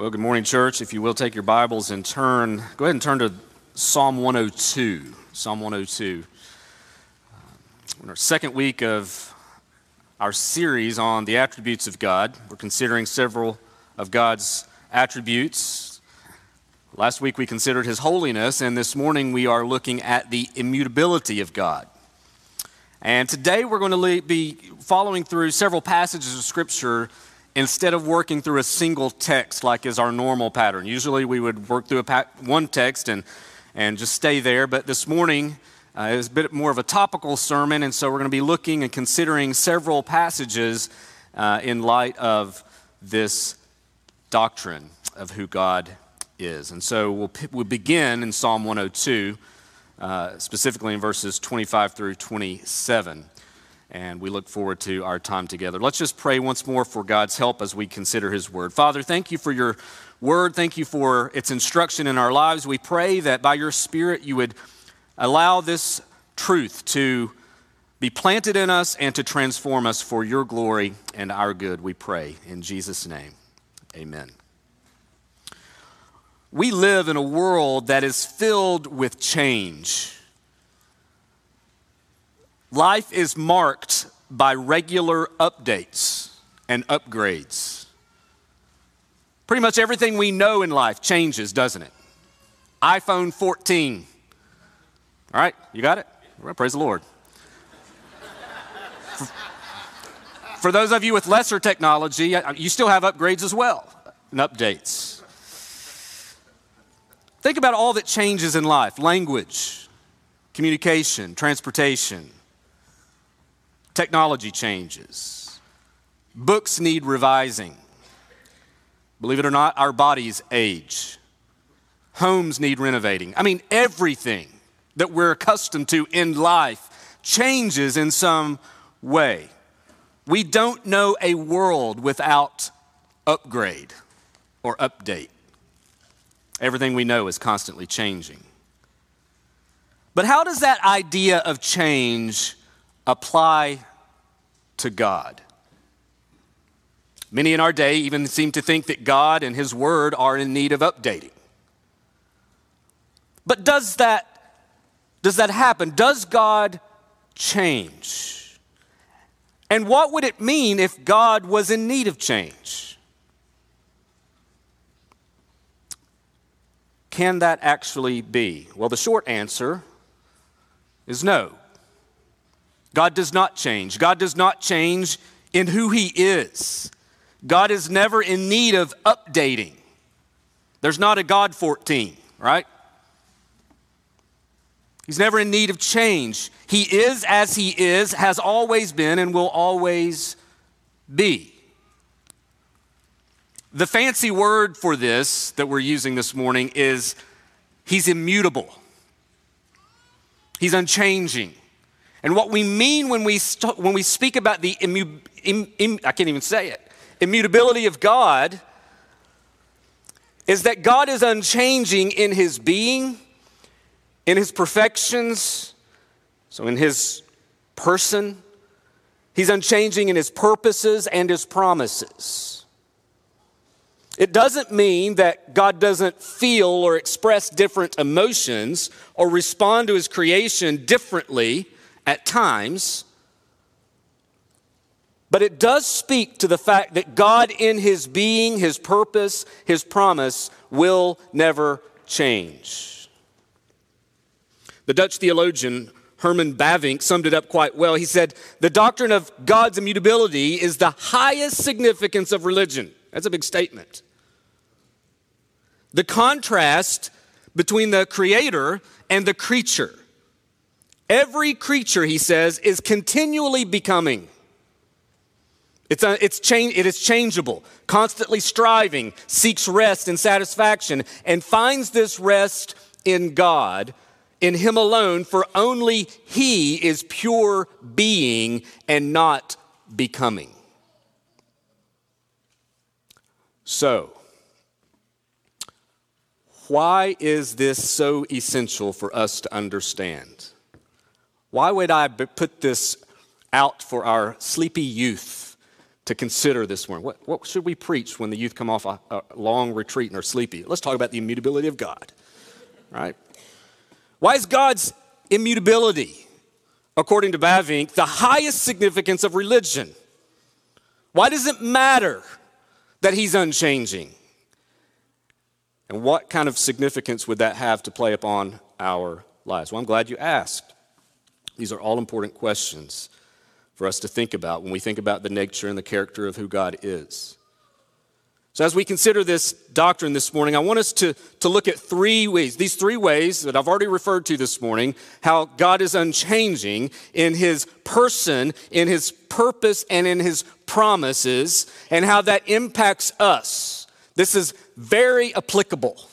Well, good morning, church. If you will take your Bibles and turn, go ahead and turn to Psalm 102. Psalm 102. We're in our second week of our series on the attributes of God. We're considering several of God's attributes. Last week we considered his holiness, and this morning we are looking at the immutability of God. And today we're going to be following through several passages of Scripture instead of working through a single text like is our normal pattern. Usually we would work through pa- one text and, and just stay there, but this morning uh, it was a bit more of a topical sermon, and so we're going to be looking and considering several passages uh, in light of this doctrine of who God is. And so we'll, we'll begin in Psalm 102, uh, specifically in verses 25 through 27 and we look forward to our time together. Let's just pray once more for God's help as we consider His Word. Father, thank you for your Word. Thank you for its instruction in our lives. We pray that by your Spirit you would allow this truth to be planted in us and to transform us for your glory and our good, we pray. In Jesus' name, amen. We live in a world that is filled with change. Life is marked by regular updates and upgrades. Pretty much everything we know in life changes, doesn't it? iPhone 14. All right, you got it? Well, praise the Lord. for, for those of you with lesser technology, uh, you still have upgrades as well and updates. Think about all that changes in life language, communication, transportation Technology changes. Books need revising. Believe it or not, our bodies age. Homes need renovating. I mean, everything that we're accustomed to in life changes in some way. We don't know a world without upgrade or update. Everything we know is constantly changing. But how does that idea of change apply to God. Many in our day even seem to think that God and His Word are in need of updating. But does that, does that happen? Does God change? And what would it mean if God was in need of change? Can that actually be? Well, the short answer is no. God does not change. God does not change in who He is. God is never in need of updating. There's not a God 14, right? He's never in need of change. He is as He is, has always been, and will always be. The fancy word for this that we're using this morning is He's immutable, He's unchanging. And what we mean when we, st- when we speak about the immu- Im- Im- I can't even say it, immutability of God is that God is unchanging in his being, in his perfections, so in his person. He's unchanging in his purposes and his promises. It doesn't mean that God doesn't feel or express different emotions or respond to his creation differently at times, but it does speak to the fact that God, in his being, his purpose, his promise, will never change. The Dutch theologian Herman Bavinck summed it up quite well. He said, The doctrine of God's immutability is the highest significance of religion. That's a big statement. The contrast between the creator and the creature Every creature, he says, is continually becoming. It's, a, it's change, it is changeable, constantly striving, seeks rest and satisfaction, and finds this rest in God, in Him alone, for only He is pure being and not becoming. So, why is this so essential for us to understand? Why would I put this out for our sleepy youth to consider this morning. What, what should we preach when the youth come off a, a long retreat and are sleepy? Let's talk about the immutability of God, right? Why is God's immutability, according to Bavinck, the highest significance of religion? Why does it matter that He's unchanging? And what kind of significance would that have to play upon our lives? Well, I'm glad you asked. These are all important questions for us to think about when we think about the nature and the character of who God is. So, as we consider this doctrine this morning, I want us to, to look at three ways, these three ways that I've already referred to this morning, how God is unchanging in his person, in his purpose, and in his promises, and how that impacts us. This is very applicable.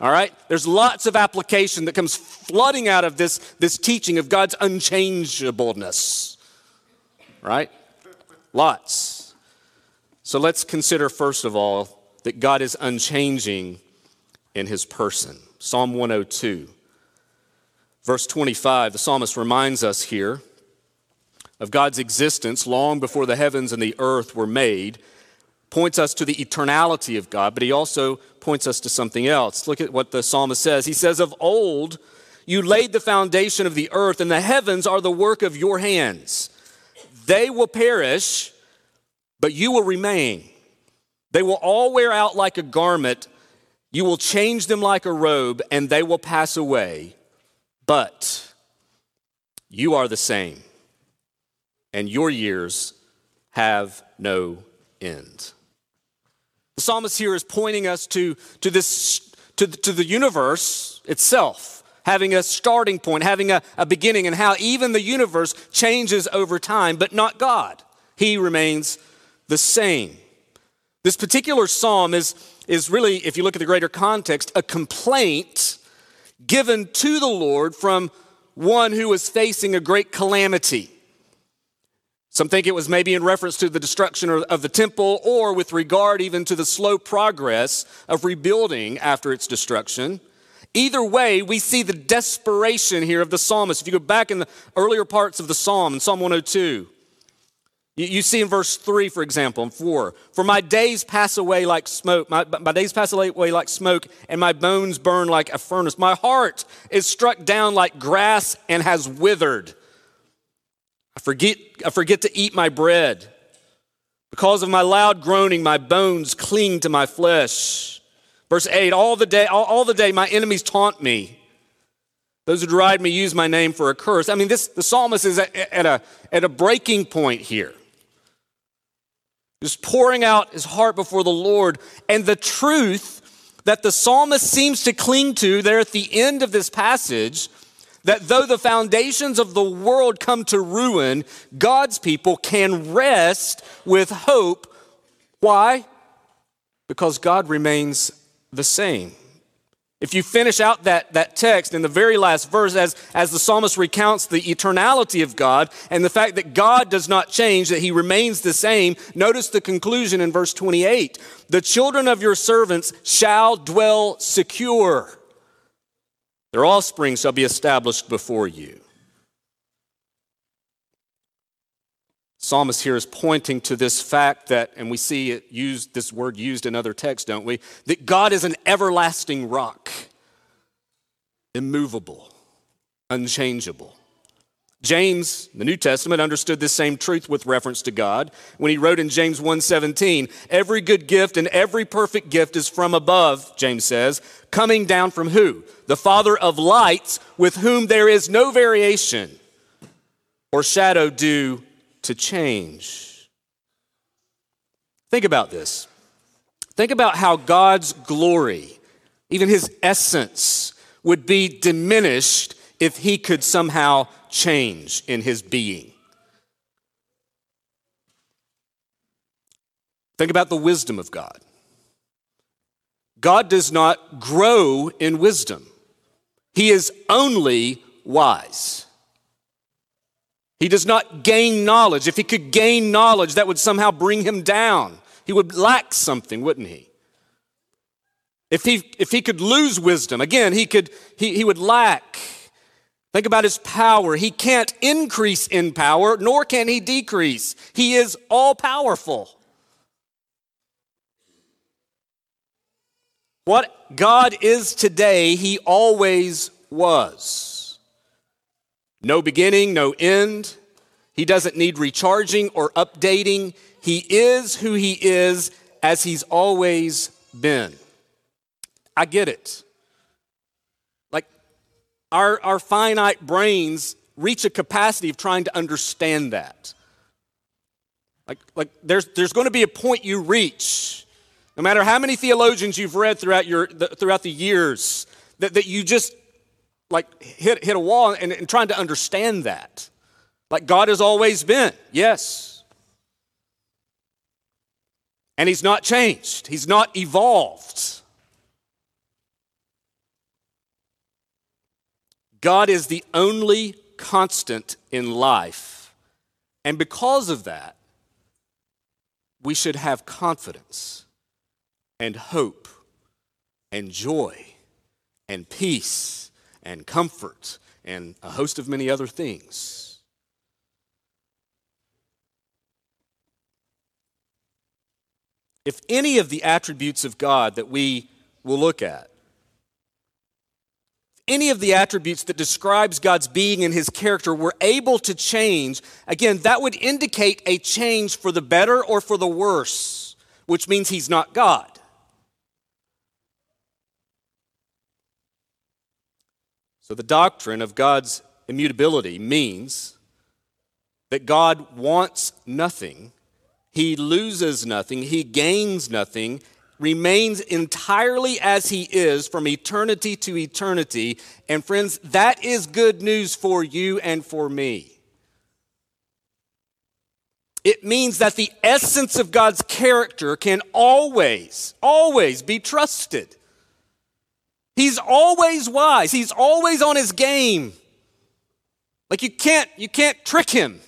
All right? There's lots of application that comes flooding out of this, this teaching of God's unchangeableness. Right? Lots. So let's consider, first of all, that God is unchanging in his person. Psalm 102, verse 25, the psalmist reminds us here of God's existence long before the heavens and the earth were made points us to the eternality of God, but he also points us to something else. Look at what the psalmist says. He says, Of old, you laid the foundation of the earth, and the heavens are the work of your hands. They will perish, but you will remain. They will all wear out like a garment. You will change them like a robe, and they will pass away. But you are the same, and your years have no end. The psalmist here is pointing us to, to, this, to, to the universe itself, having a starting point, having a, a beginning, and how even the universe changes over time, but not God. He remains the same. This particular psalm is, is really, if you look at the greater context, a complaint given to the Lord from one who is facing a great calamity. Some think it was maybe in reference to the destruction of the temple or with regard even to the slow progress of rebuilding after its destruction. Either way, we see the desperation here of the psalmist. If you go back in the earlier parts of the psalm, in Psalm 102, you, see in verse 3, for example, and 4, For my days pass away like smoke, my, my days pass away like smoke, and my bones burn like a furnace. My heart is struck down like grass and has withered. I forget, I forget to eat my bread. Because of my loud groaning, my bones cling to my flesh. Verse 8, all the day, all, all the day my enemies taunt me. Those who deride me use my name for a curse. I mean, this the psalmist is at, at a, at a breaking point here. Just pouring out his heart before the Lord. And the truth that the psalmist seems to cling to there at the end of this passage that though the foundations of the world come to ruin, God's people can rest with hope. Why? Because God remains the same. If you finish out that, that text in the very last verse, as, as the psalmist recounts the eternality of God and the fact that God does not change, that he remains the same, notice the conclusion in verse 28 The children of your servants shall dwell secure. Their offspring shall be established before you. Psalmist here is pointing to this fact that, and we see it used, this word used in other texts, don't we? That God is an everlasting rock, immovable, unchangeable. James, the New Testament, understood this same truth with reference to God when he wrote in James 1:17, "Every good gift and every perfect gift is from above," James says, coming down from who? The Father of lights, with whom there is no variation or shadow due to change. Think about this. Think about how God's glory, even his essence, would be diminished if he could somehow change in his being. Think about the wisdom of God. God does not grow in wisdom, He is only wise. He does not gain knowledge. If he could gain knowledge, that would somehow bring him down. He would lack something, wouldn't he? If he, if he could lose wisdom, again, he, could, he, he would lack. Think about his power. He can't increase in power, nor can he decrease. He is all powerful. What God is today, he always was. No beginning, no end. He doesn't need recharging or updating. He is who he is as he's always been. I get it. Our, our finite brains reach a capacity of trying to understand that. Like, like there's, there's going to be a point you reach, no matter how many theologians you've read throughout, your, the, throughout the years, that, that you just like hit, hit a wall and, and trying to understand that. Like God has always been, yes. And He's not changed, He's not evolved. God is the only constant in life. And because of that, we should have confidence and hope and joy and peace and comfort and a host of many other things. If any of the attributes of God that we will look at any of the attributes that describes God's being and his character were able to change, again, that would indicate a change for the better or for the worse, which means he's not God. So the doctrine of God's immutability means that God wants nothing, he loses nothing, he gains nothing, remains entirely as he is from eternity to eternity. And friends, that is good news for you and for me. It means that the essence of God's character can always, always be trusted. He's always wise. He's always on his game. Like you can't you can't trick him.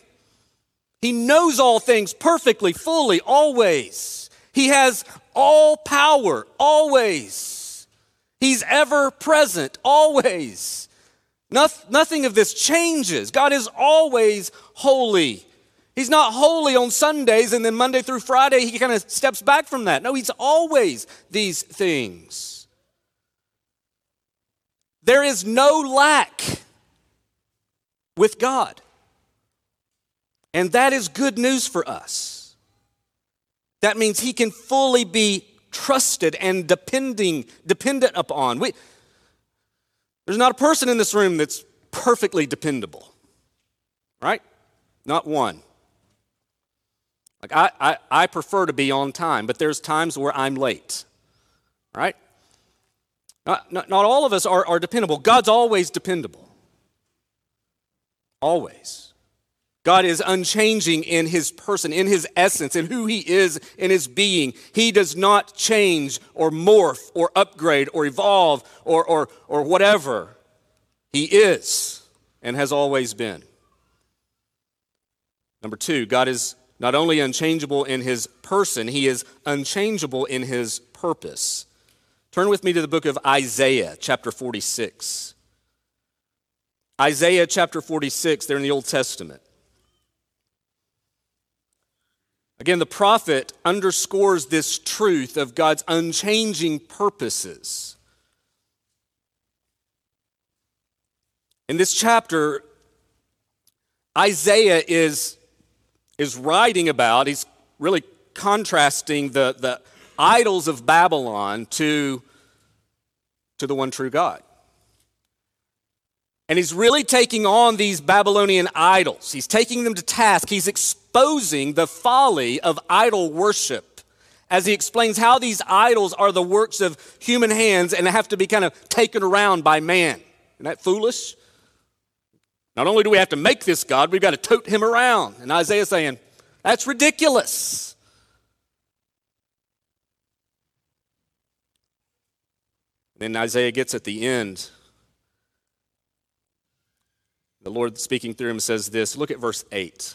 He knows all things perfectly, fully, always. He has all power, always. He's ever present, always. nothing of this changes. God is always holy. He's not holy on Sundays and then Monday through Friday he kind of steps back from that. No, he's always these things. There is no lack with God. And that is good news for us. That means he can fully be trusted and depending, dependent upon. We, there's not a person in this room that's perfectly dependable, right? Not one. Like I, I, I prefer to be on time, but there's times where I'm late, right? Not, not, not all of us are, are dependable. God's always dependable. Always. God is unchanging in his person, in his essence, in who he is in his being. He does not change or morph or upgrade or evolve or, or, or whatever. He is and has always been. Number two, God is not only unchangeable in his person, he is unchangeable in his purpose. Turn with me to the book of Isaiah, chapter 46. Isaiah chapter 46, there in the Old Testament. Again, the prophet underscores this truth of God's unchanging purposes. In this chapter, Isaiah is, is writing about, he's really contrasting the, the idols of Babylon to, to the one true God. And he's really taking on these Babylonian idols. He's taking them to task. He's exposing the folly of idol worship as he explains how these idols are the works of human hands and have to be kind of taken around by man. Isn't that foolish? Not only do we have to make this God, we've got to tote him around. And Isaiah saying, that's ridiculous. Then Isaiah gets at the end the Lord speaking through him says this look at verse 8.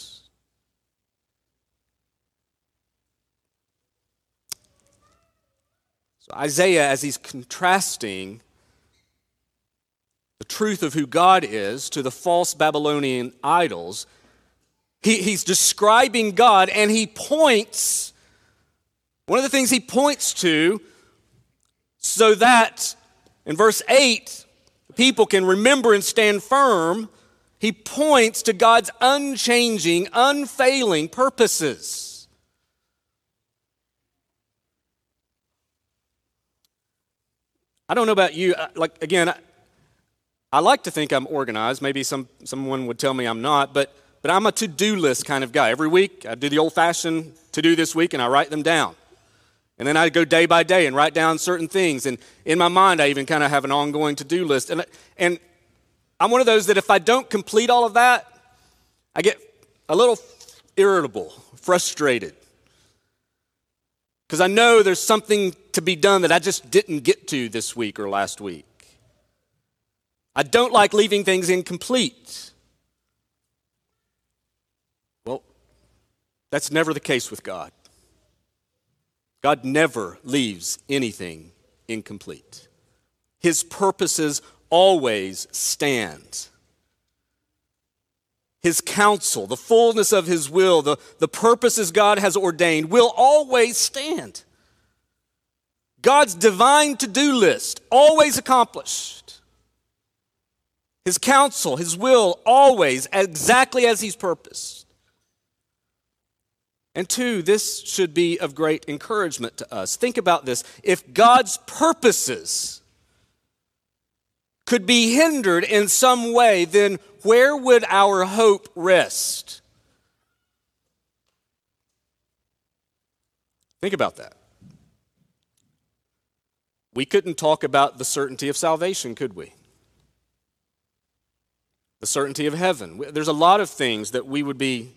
Isaiah, as he's contrasting the truth of who God is to the false Babylonian idols, he, he's describing God and he points, one of the things he points to, so that in verse 8, people can remember and stand firm, he points to God's unchanging, unfailing purposes. I don't know about you. Uh, like, again, I, I like to think I'm organized. Maybe some, someone would tell me I'm not, but, but I'm a to do list kind of guy. Every week, I do the old fashioned to do this week and I write them down. And then I go day by day and write down certain things. And in my mind, I even kind of have an ongoing to do list. And, and I'm one of those that if I don't complete all of that, I get a little irritable, frustrated because I know there's something to be done that I just didn't get to this week or last week. I don't like leaving things incomplete. Well, that's never the case with God. God never leaves anything incomplete. His purposes always stand his counsel, the fullness of his will, the, the purposes God has ordained will always stand. God's divine to do list, always accomplished. His counsel, his will, always exactly as he's purposed. And two, this should be of great encouragement to us. Think about this. If God's purposes could be hindered in some way, then where would our hope rest? Think about that. We couldn't talk about the certainty of salvation, could we? The certainty of heaven. There's a lot of things that we would be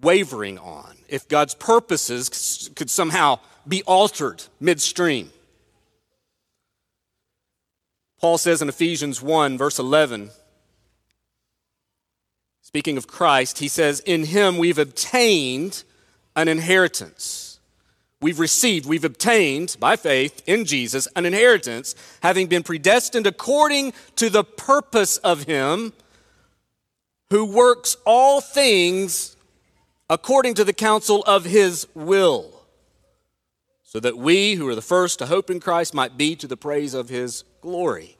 wavering on if God's purposes could somehow be altered midstream. Paul says in Ephesians 1, verse 11, Speaking of Christ, he says, In him we've obtained an inheritance. We've received, we've obtained by faith in Jesus an inheritance, having been predestined according to the purpose of him who works all things according to the counsel of his will, so that we who are the first to hope in Christ might be to the praise of his glory.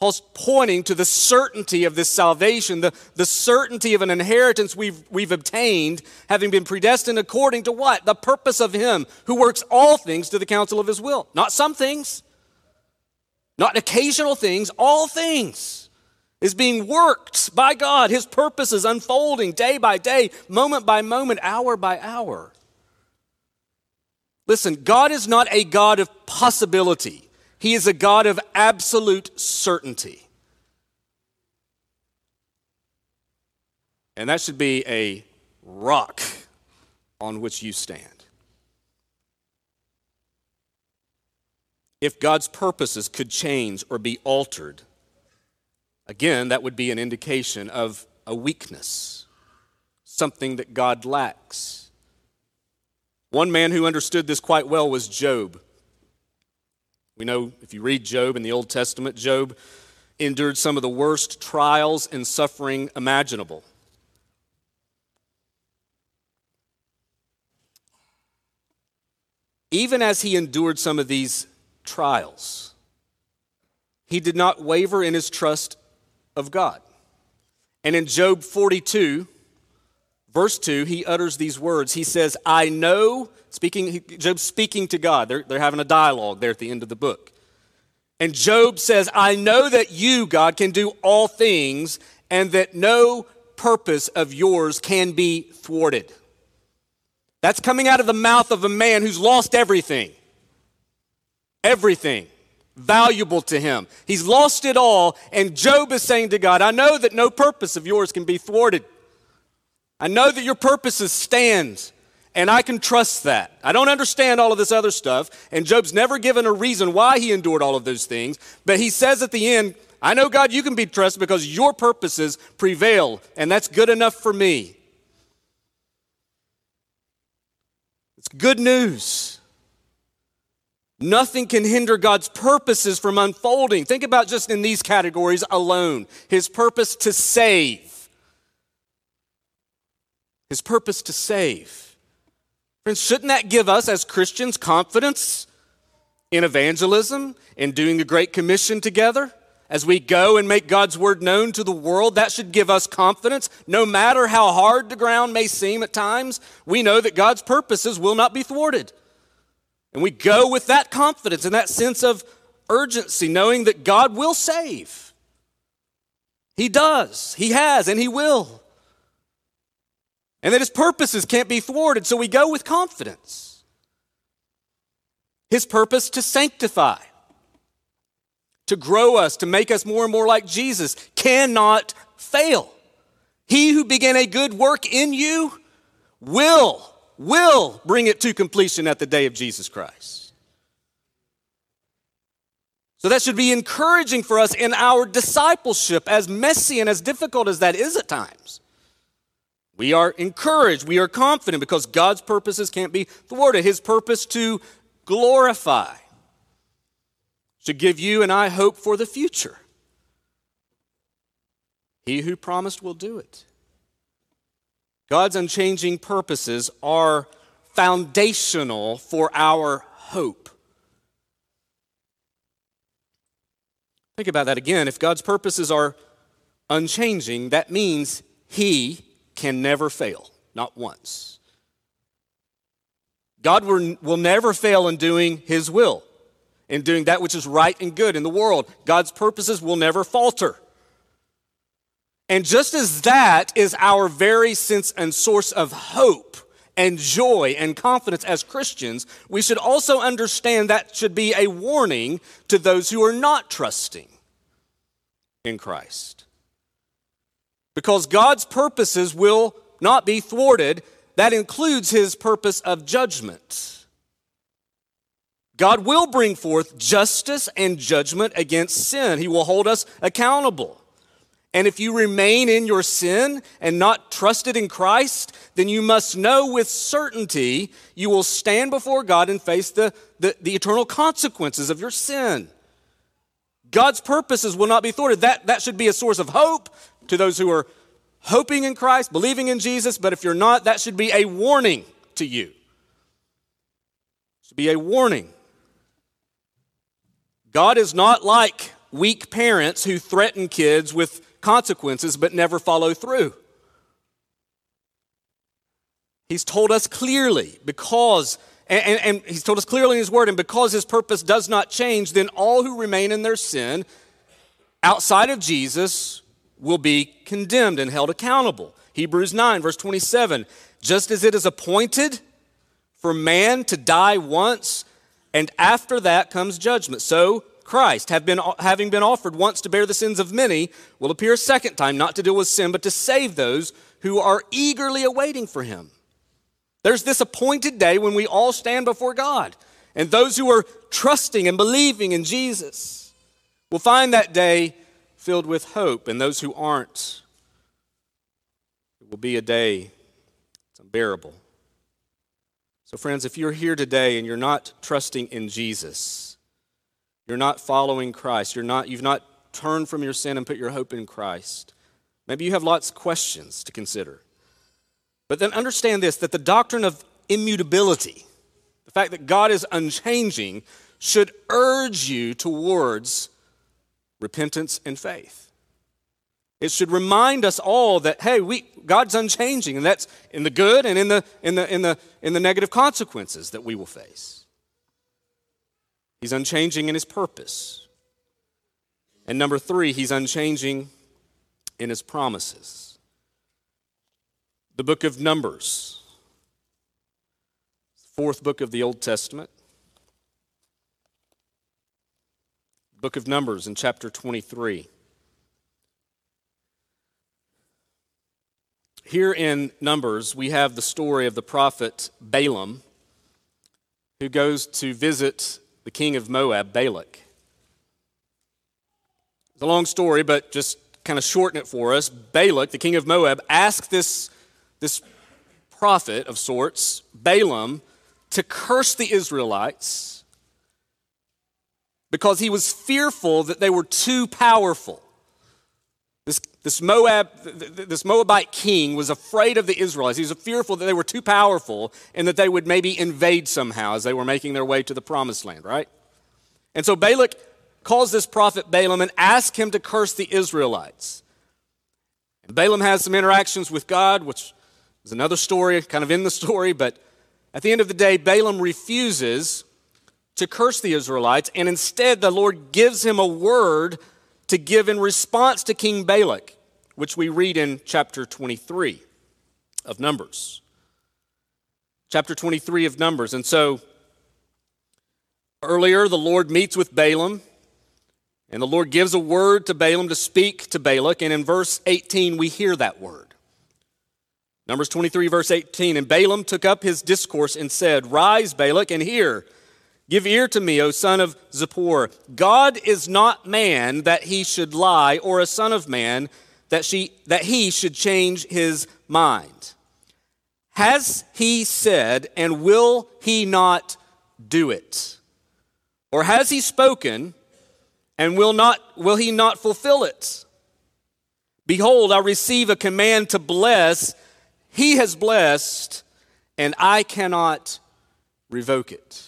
Paul's pointing to the certainty of this salvation, the, the certainty of an inheritance we've, we've obtained, having been predestined according to what? The purpose of Him who works all things to the counsel of His will. Not some things, not occasional things, all things is being worked by God. His purpose is unfolding day by day, moment by moment, hour by hour. Listen, God is not a God of possibility. He is a God of absolute certainty. And that should be a rock on which you stand. If God's purposes could change or be altered, again, that would be an indication of a weakness, something that God lacks. One man who understood this quite well was Job. We know if you read Job in the Old Testament, Job endured some of the worst trials and suffering imaginable. Even as he endured some of these trials, he did not waver in his trust of God. And in Job 42, verse 2, he utters these words. He says, I know Speaking, Job speaking to God. They're, they're having a dialogue there at the end of the book. And Job says, I know that you, God, can do all things and that no purpose of yours can be thwarted. That's coming out of the mouth of a man who's lost everything. everything valuable to him. He's lost it all, and Job is saying to God, I know that no purpose of yours can be thwarted. I know that your purposes stand, and I can trust that. I don't understand all of this other stuff, and Job's never given a reason why he endured all of those things, but he says at the end, I know, God, you can be trusted because your purposes prevail, and that's good enough for me. It's good news. Nothing can hinder God's purposes from unfolding. Think about just in these categories alone His purpose to save. His purpose to save. Friends, shouldn't that give us as Christians confidence in evangelism, in doing the Great Commission together? As we go and make God's word known to the world, that should give us confidence. No matter how hard the ground may seem at times, we know that God's purposes will not be thwarted. And we go with that confidence and that sense of urgency, knowing that God will save. He does, He has, and He will. And that His purposes can't be thwarted, so we go with confidence. His purpose to sanctify, to grow us, to make us more and more like Jesus, cannot fail. He who began a good work in you will will bring it to completion at the day of Jesus Christ. So that should be encouraging for us in our discipleship, as messy and as difficult as that is at times. We are encouraged, we are confident because God's purposes can't be thwarted. His purpose to glorify to give you and I hope for the future. He who promised will do it. God's unchanging purposes are foundational for our hope. Think about that again. If God's purposes are unchanging, that means He can never fail, not once. God will never fail in doing His will, in doing that which is right and good in the world. God's purposes will never falter. And just as that is our very sense and source of hope and joy and confidence as Christians, we should also understand that should be a warning to those who are not trusting in Christ. Because God's purposes will not be thwarted, that includes his purpose of judgment. God will bring forth justice and judgment against sin. He will hold us accountable. And if you remain in your sin and not trusted in Christ, then you must know with certainty you will stand before God and face the, the, the, eternal consequences of your sin. God's purposes will not be thwarted. That, that should be a source of hope to those who are hoping in Christ, believing in Jesus. But if you're not, that should be a warning to you. It should be a warning. God is not like weak parents who threaten kids with consequences but never follow through. He's told us clearly because, and, and, and, he's told us clearly in his word, and because his purpose does not change, then all who remain in their sin outside of Jesus will be condemned and held accountable. Hebrews 9, verse 27 just as it is appointed for man to die once, and after that comes judgment. So Christ, have been, having been offered once to bear the sins of many, will appear a second time, not to deal with sin, but to save those who are eagerly awaiting for him. There's this appointed day when we all stand before God, and those who are trusting and believing in Jesus will find that day filled with hope, and those who aren't, it will be a day that's unbearable. So, friends, if you're here today and you're not trusting in Jesus, you're not following Christ. You're not, you've not turned from your sin and put your hope in Christ. Maybe you have lots of questions to consider. But then understand this that the doctrine of immutability, the fact that God is unchanging, should urge you towards repentance and faith. It should remind us all that, hey, we, God's unchanging, and that's in the good and in the, in, the, in, the, in the negative consequences that we will face. He's unchanging in his purpose. And number three, he's unchanging in his promises. The book of Numbers, fourth book of the Old Testament. Book of Numbers in chapter 23. Here in Numbers, we have the story of the prophet Balaam who goes to visit the king of Moab, Balak. It's a long story, but just kind of shorten it for us. Balak, the king of Moab, asked this, this prophet of sorts, Balaam, to curse the Israelites because he was fearful that they were too powerful. This, this, Moab, this Moabite king was afraid of the Israelites. He was fearful that they were too powerful and that they would maybe invade somehow as they were making their way to the promised land, right? And so Balak calls this prophet Balaam and asks him to curse the Israelites. And Balaam has some interactions with God, which is another story, kind of in the story, but at the end of the day, Balaam refuses to curse the Israelites, and instead the Lord gives him a word to give in response to King Balak, which we read in chapter 23 of Numbers. Chapter 23 of Numbers. And so earlier, the Lord meets with Balaam, and the Lord gives a word to Balaam to speak to Balak. And in verse 18, we hear that word. Numbers 23, verse 18. And Balaam took up his discourse and said, Rise, Balak, and hear. Give ear to me, O son of Zippor. God is not man that he should lie, or a son of man that, she, that he should change his mind. Has he said, and will he not do it? Or has he spoken, and will, not, will he not fulfill it? Behold, I receive a command to bless. He has blessed, and I cannot revoke it.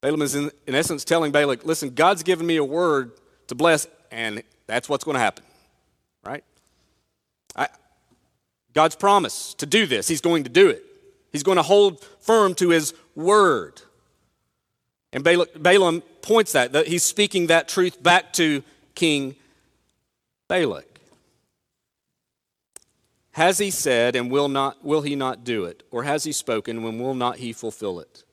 Balaam is, in, in essence, telling Balak, listen, God's given me a word to bless, and that's what's going to happen, right? I, God's promise to do this, He's going to do it. He's going to hold firm to His word. And Balak, Balaam points that, that he's speaking that truth back to King Balak. Has he said and will not will he not do it? Or has he spoken and will not he fulfill it?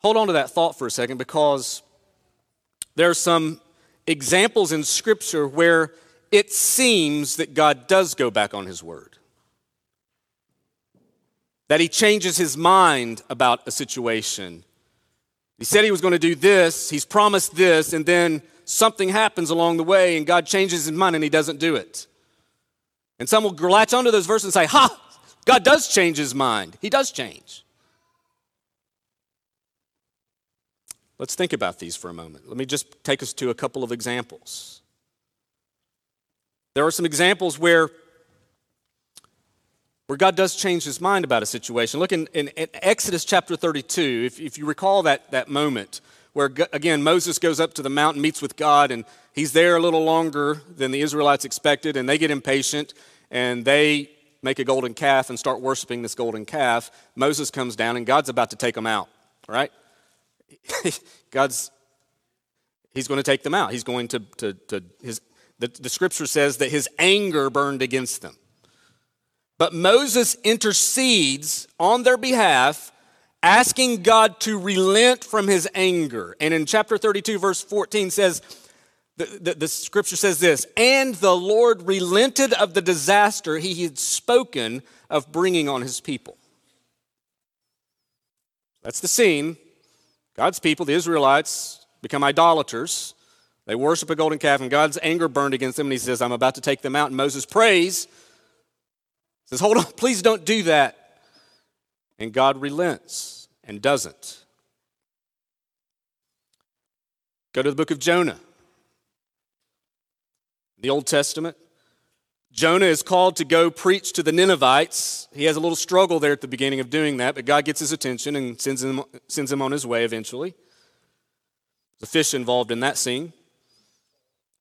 Hold on to that thought for a second because there are some examples in Scripture where it seems that God does go back on His word. That He changes His mind about a situation. He said He was going to do this, He's promised this, and then something happens along the way and God changes His mind and He doesn't do it. And some will latch onto those verses and say, Ha! God does change His mind. He does change. Let's think about these for a moment. Let me just take us to a couple of examples. There are some examples where, where God does change his mind about a situation. Look in, in, in Exodus chapter 32, if, if you recall that, that moment where, again, Moses goes up to the mountain, meets with God, and he's there a little longer than the Israelites expected, and they get impatient, and they make a golden calf and start worshiping this golden calf. Moses comes down, and God's about to take them out, right? God's, he's going to take them out. He's going to, to, to his, the, the scripture says that his anger burned against them. But Moses intercedes on their behalf, asking God to relent from his anger. And in chapter 32, verse 14 says, the, the, the, scripture says this, and the Lord relented of the disaster he had spoken of bringing on his people. That's the scene. God's people, the Israelites, become idolaters. They worship a golden calf, and God's anger burned against them, and he says, I'm about to take them out. And Moses prays, says, Hold on, please don't do that. And God relents and doesn't. Go to the book of Jonah, the Old Testament. Jonah is called to go preach to the Ninevites. He has a little struggle there at the beginning of doing that, but God gets his attention and sends him, sends him on his way eventually. A fish involved in that scene.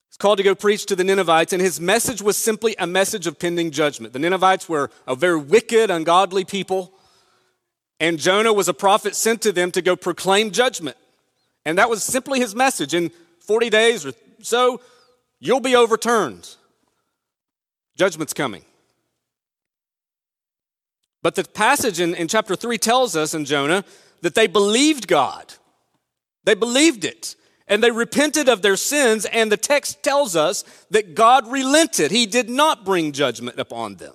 He's called to go preach to the Ninevites, and his message was simply a message of pending judgment. The Ninevites were a very wicked, ungodly people, and Jonah was a prophet sent to them to go proclaim judgment. And that was simply his message. In 40 days or so, you'll be overturned. Judgment's coming. But the passage in, in chapter 3 tells us in Jonah that they believed God. They believed it. And they repented of their sins, and the text tells us that God relented. He did not bring judgment upon them.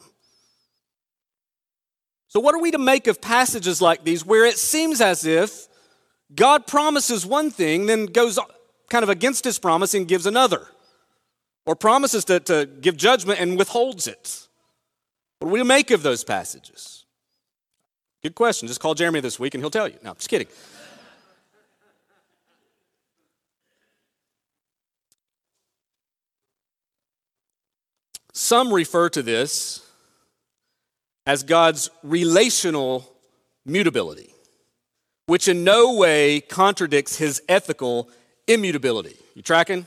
So, what are we to make of passages like these where it seems as if God promises one thing, then goes kind of against his promise and gives another? Or promises to, to give judgment and withholds it? What do we make of those passages? Good question. Just call Jeremy this week and he'll tell you. No, just kidding. Some refer to this as God's relational mutability, which in no way contradicts his ethical immutability. You tracking?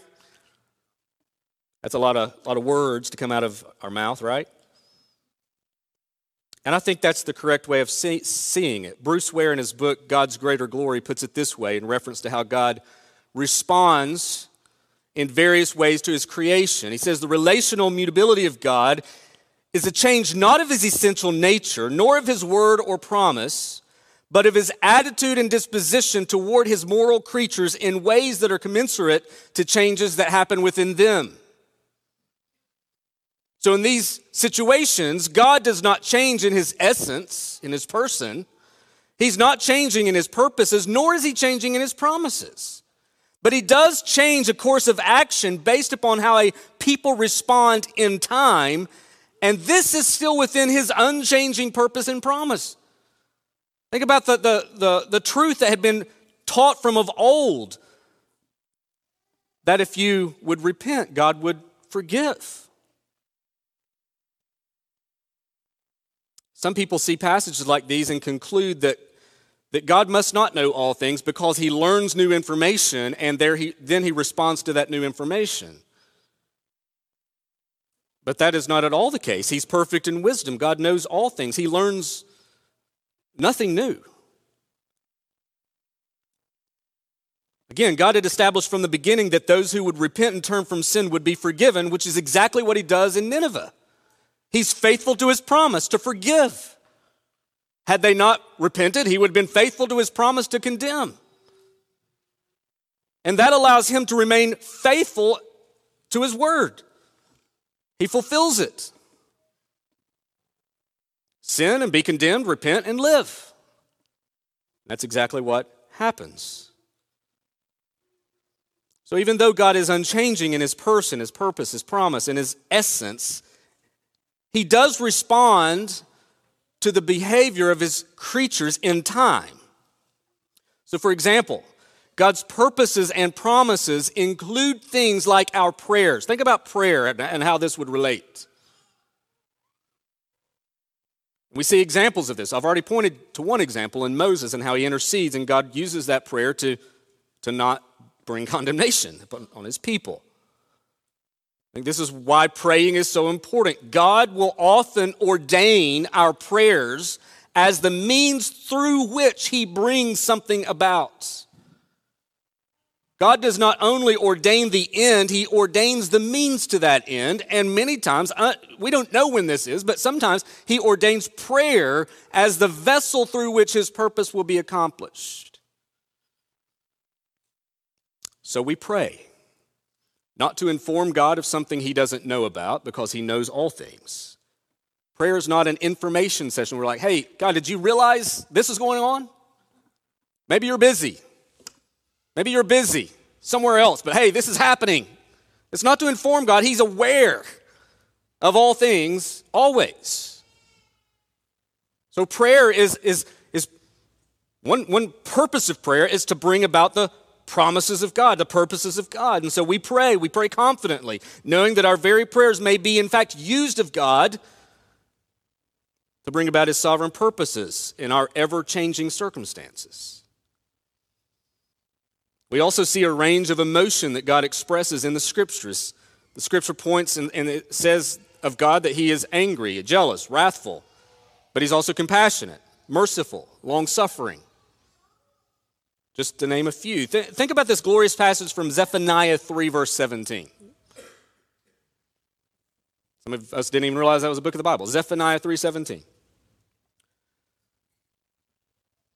That's a lot of, lot of words to come out of our mouth, right? And I think that's the correct way of see, seeing it. Bruce Ware, in his book, God's Greater Glory, puts it this way in reference to how God responds in various ways to his creation. He says the relational mutability of God is a change not of his essential nature, nor of his word or promise, but of his attitude and disposition toward his moral creatures in ways that are commensurate to changes that happen within them. So, in these situations, God does not change in his essence, in his person. He's not changing in his purposes, nor is he changing in his promises. But he does change a course of action based upon how a people respond in time, and this is still within his unchanging purpose and promise. Think about the, the, the, the truth that had been taught from of old that if you would repent, God would forgive. Some people see passages like these and conclude that that God must not know all things because he learns new information and there he, then he responds to that new information. But that is not at all the case. He's perfect in wisdom. God knows all things. He learns nothing new. Again, God had established from the beginning that those who would repent and turn from sin would be forgiven, which is exactly what he does in Nineveh. He's faithful to his promise to forgive. Had they not repented, he would have been faithful to his promise to condemn. And that allows him to remain faithful to his word. He fulfills it. Sin and be condemned, repent and live. That's exactly what happens. So, even though God is unchanging in his person, his purpose, his promise, and his essence, he does respond to the behavior of his creatures in time. So, for example, God's purposes and promises include things like our prayers. Think about prayer and how this would relate. We see examples of this. I've already pointed to one example in Moses and how he intercedes, and God uses that prayer to, to not bring condemnation on his people this is why praying is so important. God will often ordain our prayers as the means through which He brings something about. God does not only ordain the end, He ordains the means to that end. And many times, uh, we don't know when this is, but sometimes He ordains prayer as the vessel through which His purpose will be accomplished. So we pray not to inform God of something he doesn't know about because he knows all things. Prayer is not an information session. We're like, hey, God, did you realize this is going on? Maybe you're busy. Maybe you're busy somewhere else, but hey, this is happening. It's not to inform God, He's aware of all things always. So prayer is, is, is one, one purpose of prayer is to bring about the promises of God, the purposes of God. And so we pray, we pray confidently, knowing that our very prayers may be, in fact, used of God to bring about His sovereign purposes in our ever changing circumstances. We also see a range of emotion that God expresses in the scriptures. The scripture points and, and it says of God that He is angry, jealous, wrathful, but He's also compassionate, merciful, long suffering just to name a few. Th- think about this glorious passage from Zephaniah 3, verse 17. Some of us didn't even realize that was a book of the Bible. Zephaniah 3:17.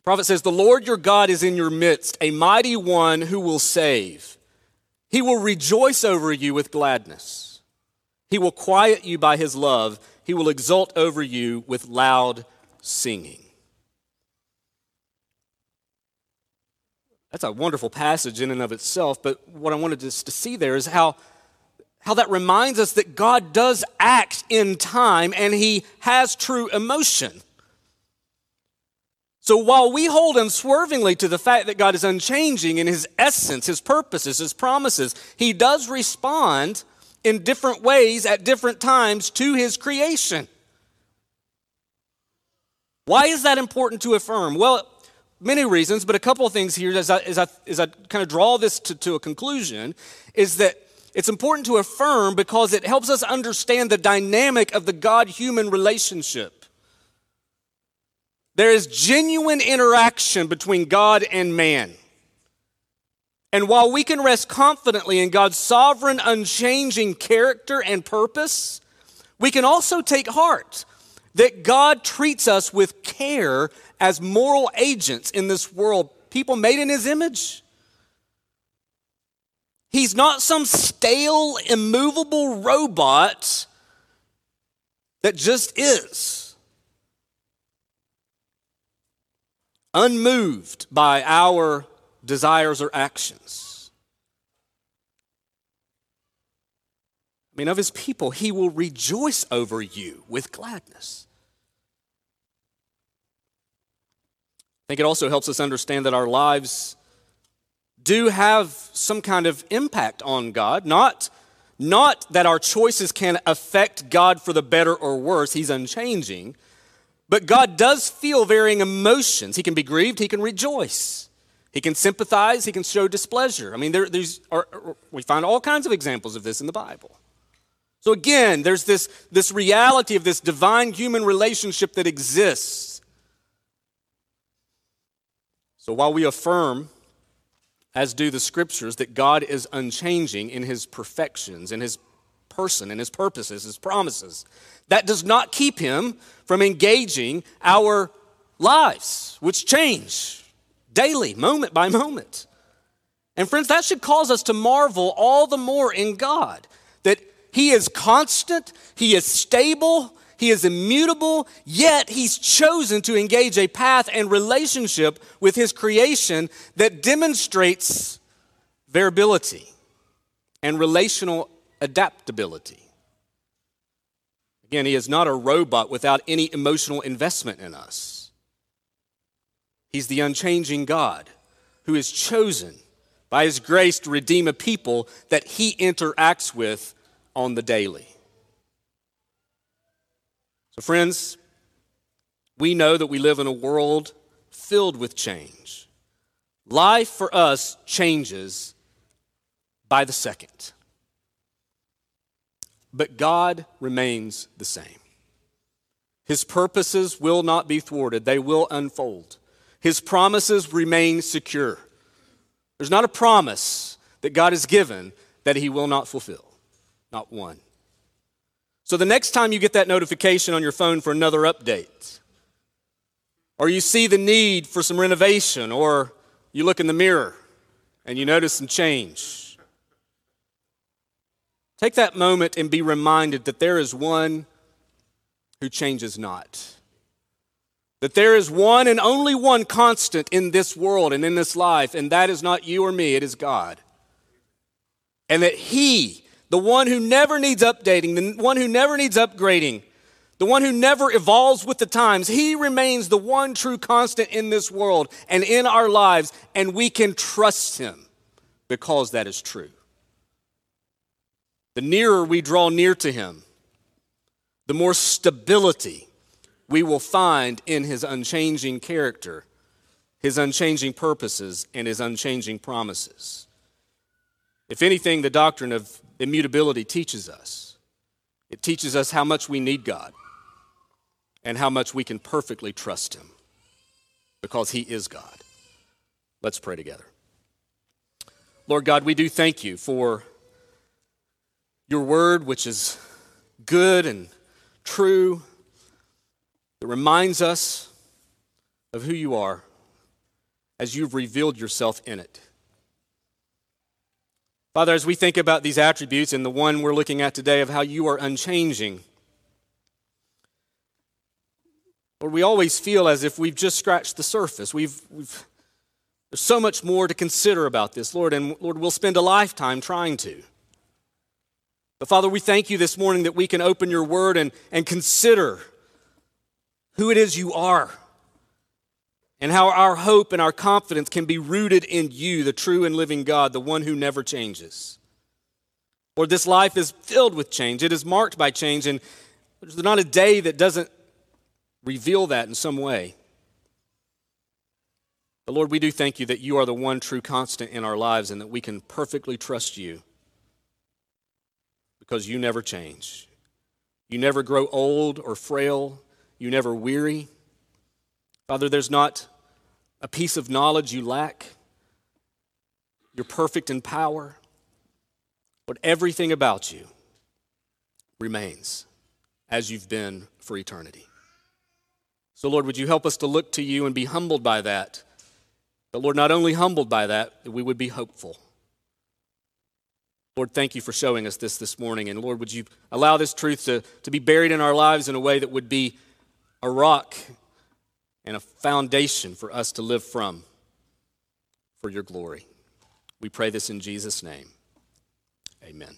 prophet says, The Lord your God is in your midst, a mighty one who will save. He will rejoice over you with gladness. He will quiet you by his love. He will exult over you with loud singing. That's a wonderful passage in and of itself, but what I wanted to see there is how, how that reminds us that God does act in time and he has true emotion. So while we hold unswervingly to the fact that God is unchanging in his essence, his purposes, his promises, he does respond in different ways at different times to his creation. Why is that important to affirm? Well, many reasons, but a couple of things here as I, as I, as I kind of draw this to, to a conclusion is that it's important to affirm because it helps us understand the dynamic of the God human relationship. There is genuine interaction between God and man. And while we can rest confidently in God's sovereign, unchanging character and purpose, we can also take heart that God treats us with care as moral agents in this world, people made in His image. He's not some stale, immovable robot that just is. unmoved by our desires or actions. I mean, of his people, he will rejoice over you with gladness. Think it also helps us understand that our lives do have some kind of impact on God, not, not that our choices can affect God for the better or worse, He's unchanging, but God does feel varying emotions. He can be grieved, he can rejoice. He can sympathize, he can show displeasure. I mean, there, there's, are, we find all kinds of examples of this in the Bible. So again, there's this, this reality of this divine human relationship that exists. So while we affirm, as do the scriptures, that God is unchanging in his perfections, in his person, in his purposes, his promises, that does not keep him from engaging our lives, which change daily, moment by moment. And friends, that should cause us to marvel all the more in God that He is constant, He is stable, He is immutable, yet He's chosen to engage a path and relationship with His creation that demonstrates variability and relational adaptability. Again, he is not a robot without any emotional investment in us. He's the unchanging God who is chosen by his grace to redeem a people that he interacts with on the daily. So, friends, we know that we live in a world filled with change. Life for us changes by the second. But God remains the same. His purposes will not be thwarted, they will unfold. His promises remain secure. There's not a promise that God has given that He will not fulfill, not one. So the next time you get that notification on your phone for another update, or you see the need for some renovation, or you look in the mirror and you notice some change, Take that moment and be reminded that there is one who changes not. That there is one and only one constant in this world and in this life, and that is not you or me, it is God. And that He, the one who never needs updating, the one who never needs upgrading, the one who never evolves with the times, He remains the one true constant in this world and in our lives, and we can trust Him because that is true. The nearer we draw near to Him, the more stability we will find in His unchanging character, His unchanging purposes, and His unchanging promises. If anything, the doctrine of immutability teaches us. It teaches us how much we need God and how much we can perfectly trust Him because He is God. Let's pray together. Lord God, we do thank you for your word, which is good and true, that reminds us of who you are, as you've revealed yourself in it. Father, as we think about these attributes and the one we're looking at today of how you are unchanging, Lord, we always feel as if we've just scratched the surface. We've, we've, there's so much more to consider about this, Lord, and Lord, we'll spend a lifetime trying to. But Father, we thank you this morning that we can open your word and, and consider who it is you are and how our hope and our confidence can be rooted in you, the true and living God, the one who never changes. Lord, this life is filled with change. It is marked by change, and there's not a day that doesn't reveal that in some way. But Lord, we do thank you that you are the one true constant in our lives and that we can perfectly trust you because you never change. You never grow old or frail. You never weary. Father, there's not a piece of knowledge you lack. You're perfect in power. But everything about you remains as you've been for eternity. So, Lord, would you help us to look to you and be humbled by that? But, Lord, not only humbled by that, that we would be hopeful. Lord, thank you for showing us this this morning. And Lord, would you allow this truth to, to be buried in our lives in a way that would be a rock and a foundation for us to live from for your glory. We pray this in Jesus' name. Amen.